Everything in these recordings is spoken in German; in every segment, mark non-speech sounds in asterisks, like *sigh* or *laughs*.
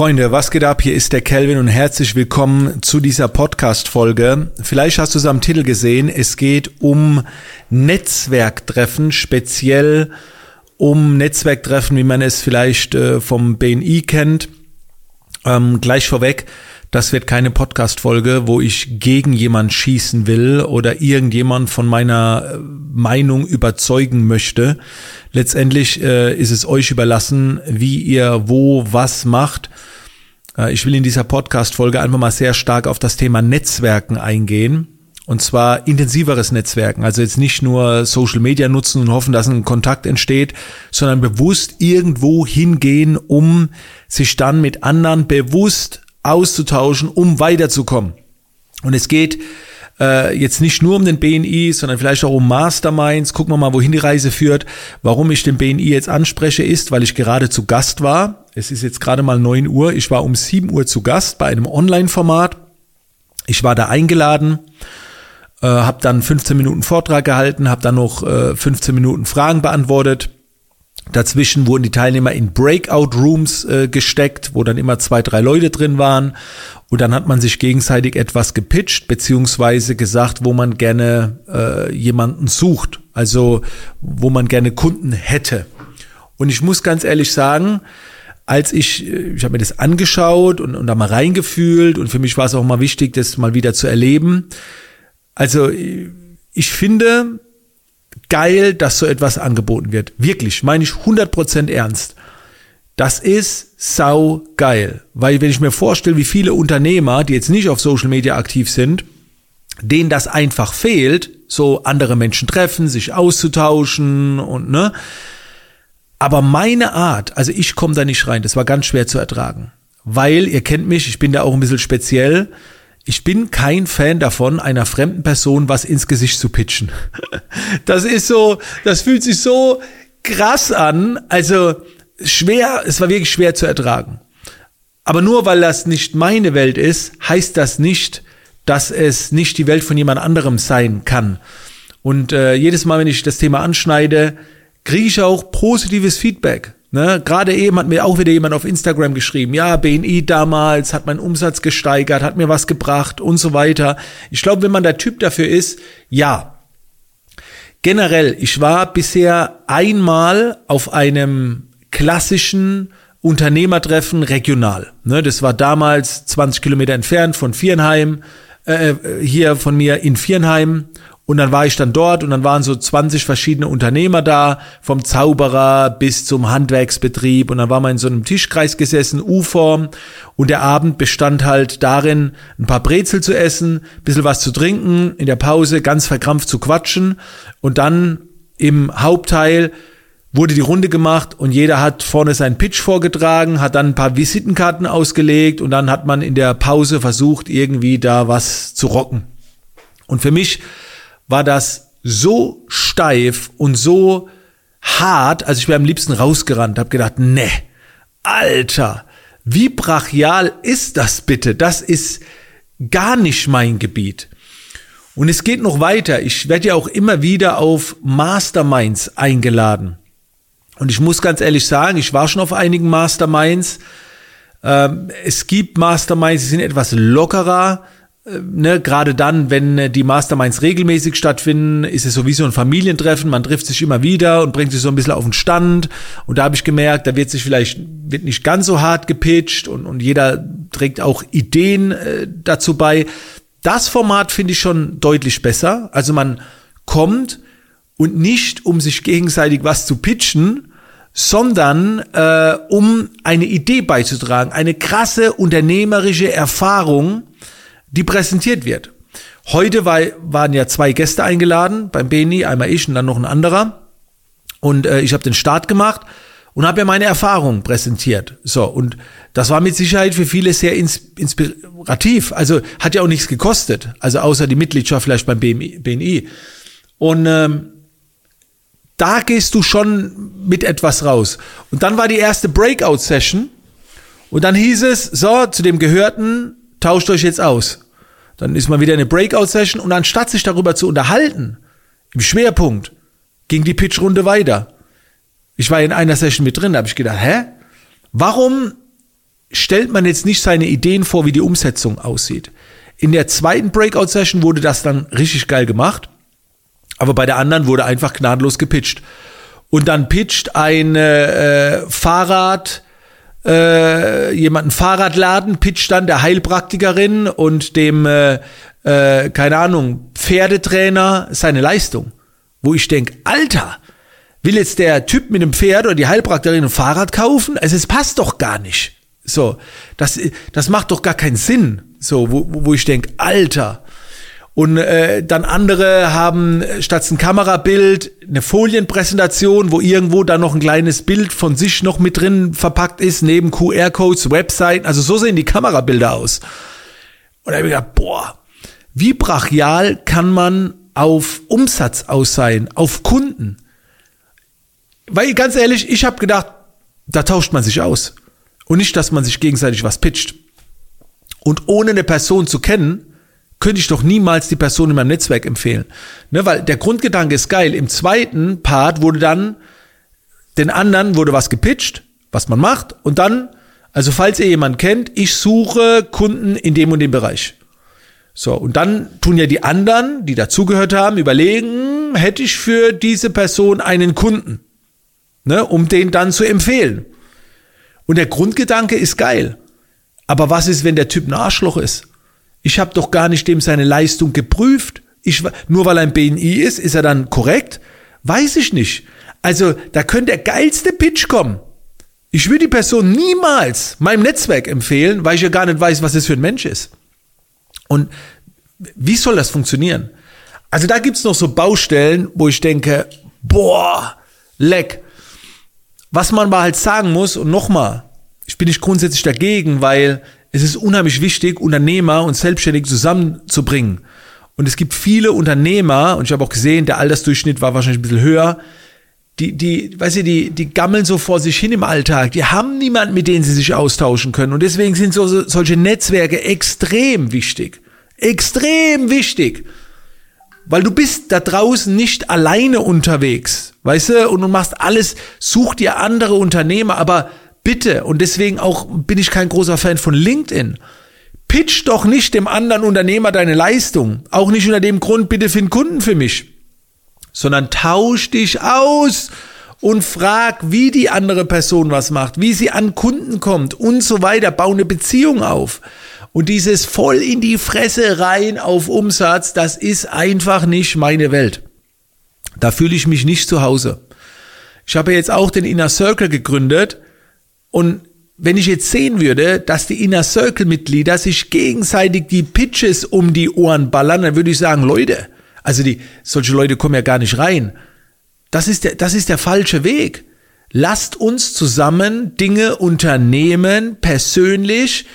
Freunde, was geht ab? Hier ist der Kelvin und herzlich willkommen zu dieser Podcast-Folge. Vielleicht hast du es am Titel gesehen. Es geht um Netzwerktreffen, speziell um Netzwerktreffen, wie man es vielleicht äh, vom BNI kennt. Ähm, gleich vorweg, das wird keine Podcast-Folge, wo ich gegen jemand schießen will oder irgendjemand von meiner äh, Meinung überzeugen möchte. Letztendlich äh, ist es euch überlassen, wie ihr wo was macht. Äh, ich will in dieser Podcast-Folge einfach mal sehr stark auf das Thema Netzwerken eingehen. Und zwar intensiveres Netzwerken. Also jetzt nicht nur Social Media nutzen und hoffen, dass ein Kontakt entsteht, sondern bewusst irgendwo hingehen, um sich dann mit anderen bewusst auszutauschen, um weiterzukommen. Und es geht äh, jetzt nicht nur um den BNI, sondern vielleicht auch um Masterminds. Gucken wir mal, wohin die Reise führt. Warum ich den BNI jetzt anspreche, ist, weil ich gerade zu Gast war. Es ist jetzt gerade mal neun Uhr. Ich war um sieben Uhr zu Gast bei einem Online-Format. Ich war da eingeladen, äh, habe dann 15 Minuten Vortrag gehalten, habe dann noch äh, 15 Minuten Fragen beantwortet Dazwischen wurden die Teilnehmer in Breakout-Rooms äh, gesteckt, wo dann immer zwei, drei Leute drin waren. Und dann hat man sich gegenseitig etwas gepitcht, beziehungsweise gesagt, wo man gerne äh, jemanden sucht. Also wo man gerne Kunden hätte. Und ich muss ganz ehrlich sagen, als ich, äh, ich habe mir das angeschaut und, und da mal reingefühlt und für mich war es auch mal wichtig, das mal wieder zu erleben. Also ich finde, geil, dass so etwas angeboten wird. Wirklich, meine ich 100% ernst. Das ist sau geil. Weil wenn ich mir vorstelle, wie viele Unternehmer, die jetzt nicht auf Social Media aktiv sind, denen das einfach fehlt, so andere Menschen treffen, sich auszutauschen und ne. Aber meine Art, also ich komme da nicht rein, das war ganz schwer zu ertragen. Weil, ihr kennt mich, ich bin da auch ein bisschen speziell ich bin kein Fan davon, einer fremden Person was ins Gesicht zu pitchen. *laughs* Das ist so, das fühlt sich so krass an. Also schwer, es war wirklich schwer zu ertragen. Aber nur weil das nicht meine Welt ist, heißt das nicht, dass es nicht die Welt von jemand anderem sein kann. Und äh, jedes Mal, wenn ich das Thema anschneide, kriege ich auch positives Feedback. Ne, gerade eben hat mir auch wieder jemand auf Instagram geschrieben, ja, BNI damals hat meinen Umsatz gesteigert, hat mir was gebracht und so weiter. Ich glaube, wenn man der Typ dafür ist, ja. Generell, ich war bisher einmal auf einem klassischen Unternehmertreffen regional. Ne, das war damals 20 Kilometer entfernt von Vierenheim, äh, hier von mir in Vierenheim und dann war ich dann dort und dann waren so 20 verschiedene Unternehmer da, vom Zauberer bis zum Handwerksbetrieb. Und dann war man in so einem Tischkreis gesessen, U-Form. Und der Abend bestand halt darin, ein paar Brezel zu essen, bisschen was zu trinken, in der Pause ganz verkrampft zu quatschen. Und dann im Hauptteil wurde die Runde gemacht und jeder hat vorne seinen Pitch vorgetragen, hat dann ein paar Visitenkarten ausgelegt und dann hat man in der Pause versucht, irgendwie da was zu rocken. Und für mich war das so steif und so hart, also ich wäre am liebsten rausgerannt, habe gedacht, ne, Alter, wie brachial ist das bitte? Das ist gar nicht mein Gebiet. Und es geht noch weiter. Ich werde ja auch immer wieder auf Masterminds eingeladen. Und ich muss ganz ehrlich sagen, ich war schon auf einigen Masterminds. Ähm, es gibt Masterminds, die sind etwas lockerer ne, gerade dann, wenn äh, die Masterminds regelmäßig stattfinden, ist es sowieso ein Familientreffen, man trifft sich immer wieder und bringt sich so ein bisschen auf den Stand. Und da habe ich gemerkt, da wird sich vielleicht, wird nicht ganz so hart gepitcht und, und jeder trägt auch Ideen äh, dazu bei. Das Format finde ich schon deutlich besser. Also man kommt und nicht, um sich gegenseitig was zu pitchen, sondern äh, um eine Idee beizutragen, eine krasse unternehmerische Erfahrung, die präsentiert wird. Heute war, waren ja zwei Gäste eingeladen beim Beni, einmal ich und dann noch ein anderer. Und äh, ich habe den Start gemacht und habe ja meine Erfahrungen präsentiert. So, und das war mit Sicherheit für viele sehr ins, inspirativ. Also hat ja auch nichts gekostet, also außer die Mitgliedschaft vielleicht beim BNI. Und ähm, da gehst du schon mit etwas raus. Und dann war die erste Breakout-Session und dann hieß es, so, zu dem Gehörten tauscht euch jetzt aus. Dann ist mal wieder eine Breakout-Session und anstatt sich darüber zu unterhalten, im Schwerpunkt, ging die Pitch-Runde weiter. Ich war in einer Session mit drin, da habe ich gedacht, hä? Warum stellt man jetzt nicht seine Ideen vor, wie die Umsetzung aussieht. In der zweiten Breakout-Session wurde das dann richtig geil gemacht, aber bei der anderen wurde einfach gnadenlos gepitcht. Und dann pitcht ein äh, Fahrrad, äh, jemanden Fahrradladen, pitcht dann der Heilpraktikerin und dem, äh, äh, keine Ahnung, Pferdetrainer seine Leistung. Wo ich denk, Alter, will jetzt der Typ mit dem Pferd oder die Heilpraktikerin ein Fahrrad kaufen? Also es passt doch gar nicht. So, das, das macht doch gar keinen Sinn. So, wo, wo ich denk, Alter. Und äh, dann andere haben statt ein Kamerabild eine Folienpräsentation, wo irgendwo dann noch ein kleines Bild von sich noch mit drin verpackt ist, neben QR-Codes, Webseiten. Also so sehen die Kamerabilder aus. Und da habe ich gedacht, boah, wie brachial kann man auf Umsatz aus sein, auf Kunden? Weil ganz ehrlich, ich habe gedacht, da tauscht man sich aus. Und nicht, dass man sich gegenseitig was pitcht. Und ohne eine Person zu kennen, könnte ich doch niemals die Person in meinem Netzwerk empfehlen. Ne, weil der Grundgedanke ist geil. Im zweiten Part wurde dann, den anderen wurde was gepitcht, was man macht. Und dann, also falls ihr jemanden kennt, ich suche Kunden in dem und dem Bereich. So, und dann tun ja die anderen, die dazugehört haben, überlegen, hätte ich für diese Person einen Kunden, ne, um den dann zu empfehlen. Und der Grundgedanke ist geil. Aber was ist, wenn der Typ ein Arschloch ist? Ich habe doch gar nicht dem seine Leistung geprüft. Ich, nur weil er ein BNI ist, ist er dann korrekt? Weiß ich nicht. Also da könnte der geilste Pitch kommen. Ich würde die Person niemals meinem Netzwerk empfehlen, weil ich ja gar nicht weiß, was es für ein Mensch ist. Und wie soll das funktionieren? Also da gibt's noch so Baustellen, wo ich denke, boah, leck. Was man aber halt sagen muss, und nochmal, ich bin nicht grundsätzlich dagegen, weil es ist unheimlich wichtig, Unternehmer und Selbstständige zusammenzubringen. Und es gibt viele Unternehmer, und ich habe auch gesehen, der Altersdurchschnitt war wahrscheinlich ein bisschen höher, die, die, weißt du, die, die gammeln so vor sich hin im Alltag. Die haben niemanden, mit dem sie sich austauschen können. Und deswegen sind so, solche Netzwerke extrem wichtig. Extrem wichtig. Weil du bist da draußen nicht alleine unterwegs, weißt du, und du machst alles, such dir andere Unternehmer, aber bitte, und deswegen auch bin ich kein großer Fan von LinkedIn. Pitch doch nicht dem anderen Unternehmer deine Leistung. Auch nicht unter dem Grund, bitte find Kunden für mich. Sondern tausch dich aus und frag, wie die andere Person was macht, wie sie an Kunden kommt und so weiter. Bau eine Beziehung auf. Und dieses voll in die Fresse rein auf Umsatz, das ist einfach nicht meine Welt. Da fühle ich mich nicht zu Hause. Ich habe jetzt auch den Inner Circle gegründet und wenn ich jetzt sehen würde, dass die Inner Circle Mitglieder sich gegenseitig die Pitches um die Ohren ballern, dann würde ich sagen, Leute, also die, solche Leute kommen ja gar nicht rein. Das ist der, das ist der falsche Weg. Lasst uns zusammen Dinge unternehmen, persönlich,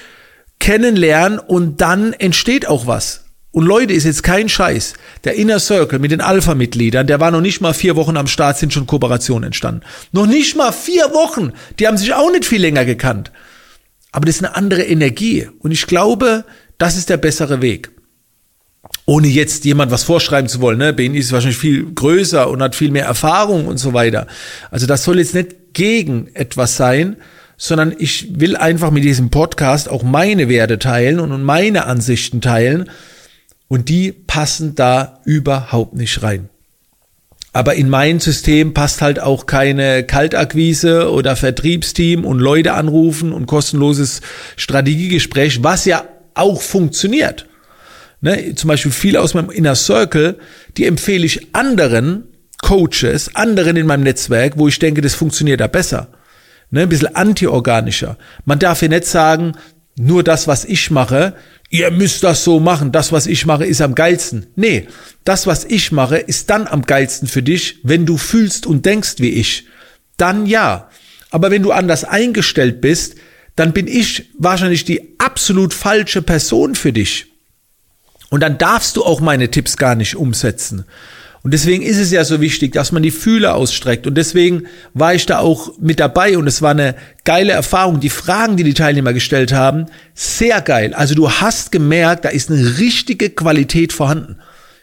kennenlernen und dann entsteht auch was. Und Leute, ist jetzt kein Scheiß. Der Inner Circle mit den Alpha-Mitgliedern, der war noch nicht mal vier Wochen am Start, sind schon Kooperationen entstanden. Noch nicht mal vier Wochen. Die haben sich auch nicht viel länger gekannt. Aber das ist eine andere Energie. Und ich glaube, das ist der bessere Weg. Ohne jetzt jemand was vorschreiben zu wollen. Ne? BNI ist wahrscheinlich viel größer und hat viel mehr Erfahrung und so weiter. Also das soll jetzt nicht gegen etwas sein, sondern ich will einfach mit diesem Podcast auch meine Werte teilen und meine Ansichten teilen und die passen da überhaupt nicht rein. Aber in mein System passt halt auch keine Kaltakquise oder Vertriebsteam und Leute anrufen und kostenloses Strategiegespräch, was ja auch funktioniert. Ne, zum Beispiel viele aus meinem Inner Circle, die empfehle ich anderen Coaches, anderen in meinem Netzwerk, wo ich denke, das funktioniert da besser ne, ein bisschen antiorganischer. Man darf ja nicht sagen, nur das, was ich mache, ihr müsst das so machen, das, was ich mache, ist am geilsten. Nee, das, was ich mache, ist dann am geilsten für dich, wenn du fühlst und denkst wie ich. Dann ja. Aber wenn du anders eingestellt bist, dann bin ich wahrscheinlich die absolut falsche Person für dich. Und dann darfst du auch meine Tipps gar nicht umsetzen. Und deswegen ist es ja so wichtig, dass man die Fühler ausstreckt. Und deswegen war ich da auch mit dabei und es war eine geile Erfahrung. Die Fragen, die die Teilnehmer gestellt haben, sehr geil. Also du hast gemerkt, da ist eine richtige Qualität vorhanden.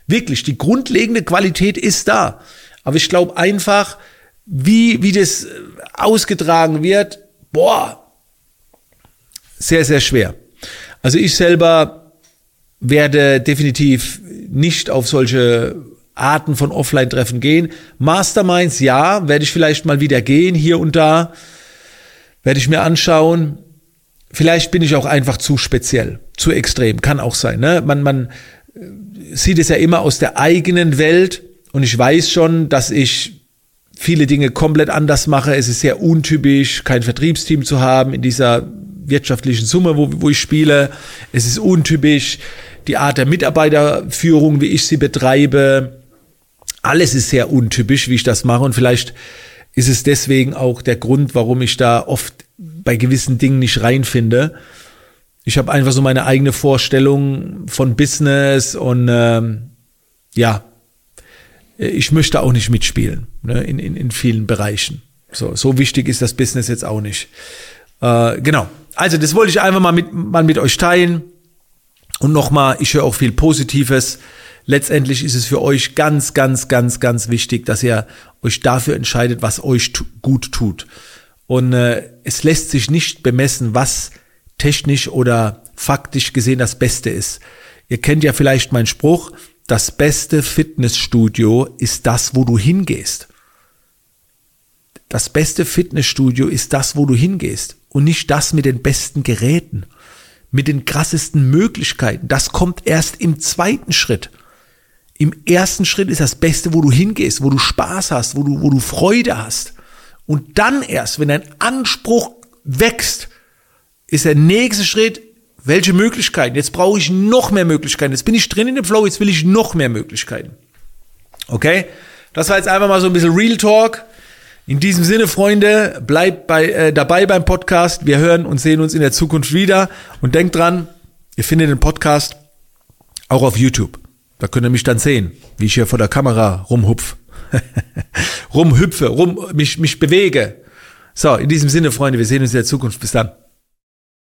Wirklich, die grundlegende Qualität ist da. Aber ich glaube einfach, wie, wie das ausgetragen wird, boah, sehr, sehr schwer. Also ich selber werde definitiv nicht auf solche Arten von Offline-Treffen gehen. Masterminds, ja, werde ich vielleicht mal wieder gehen, hier und da. Werde ich mir anschauen. Vielleicht bin ich auch einfach zu speziell, zu extrem, kann auch sein. Ne? Man, man äh, sieht es ja immer aus der eigenen Welt und ich weiß schon, dass ich viele Dinge komplett anders mache. Es ist sehr untypisch, kein Vertriebsteam zu haben in dieser wirtschaftlichen Summe, wo, wo ich spiele. Es ist untypisch, die Art der Mitarbeiterführung, wie ich sie betreibe. Alles ist sehr untypisch, wie ich das mache. Und vielleicht ist es deswegen auch der Grund, warum ich da oft bei gewissen Dingen nicht reinfinde. Ich habe einfach so meine eigene Vorstellung von Business und ähm, ja, ich möchte auch nicht mitspielen ne, in, in, in vielen Bereichen. So, so wichtig ist das Business jetzt auch nicht. Äh, genau. Also das wollte ich einfach mal mit, mal mit euch teilen. Und nochmal, ich höre auch viel Positives. Letztendlich ist es für euch ganz, ganz, ganz, ganz wichtig, dass ihr euch dafür entscheidet, was euch gut tut. Und äh, es lässt sich nicht bemessen, was technisch oder faktisch gesehen das Beste ist. Ihr kennt ja vielleicht meinen Spruch, das beste Fitnessstudio ist das, wo du hingehst. Das beste Fitnessstudio ist das, wo du hingehst und nicht das mit den besten Geräten, mit den krassesten Möglichkeiten. Das kommt erst im zweiten Schritt. Im ersten Schritt ist das Beste, wo du hingehst, wo du Spaß hast, wo du, wo du Freude hast. Und dann erst, wenn dein Anspruch wächst, ist der nächste Schritt, welche Möglichkeiten? Jetzt brauche ich noch mehr Möglichkeiten. Jetzt bin ich drin in dem Flow, jetzt will ich noch mehr Möglichkeiten. Okay? Das war jetzt einfach mal so ein bisschen Real Talk. In diesem Sinne, Freunde, bleibt bei, äh, dabei beim Podcast. Wir hören und sehen uns in der Zukunft wieder. Und denkt dran, ihr findet den Podcast auch auf YouTube. Da könnt ihr mich dann sehen, wie ich hier vor der Kamera rumhupf. *laughs* rumhüpfe, rum, mich, mich bewege. So, in diesem Sinne, Freunde, wir sehen uns in der Zukunft. Bis dann.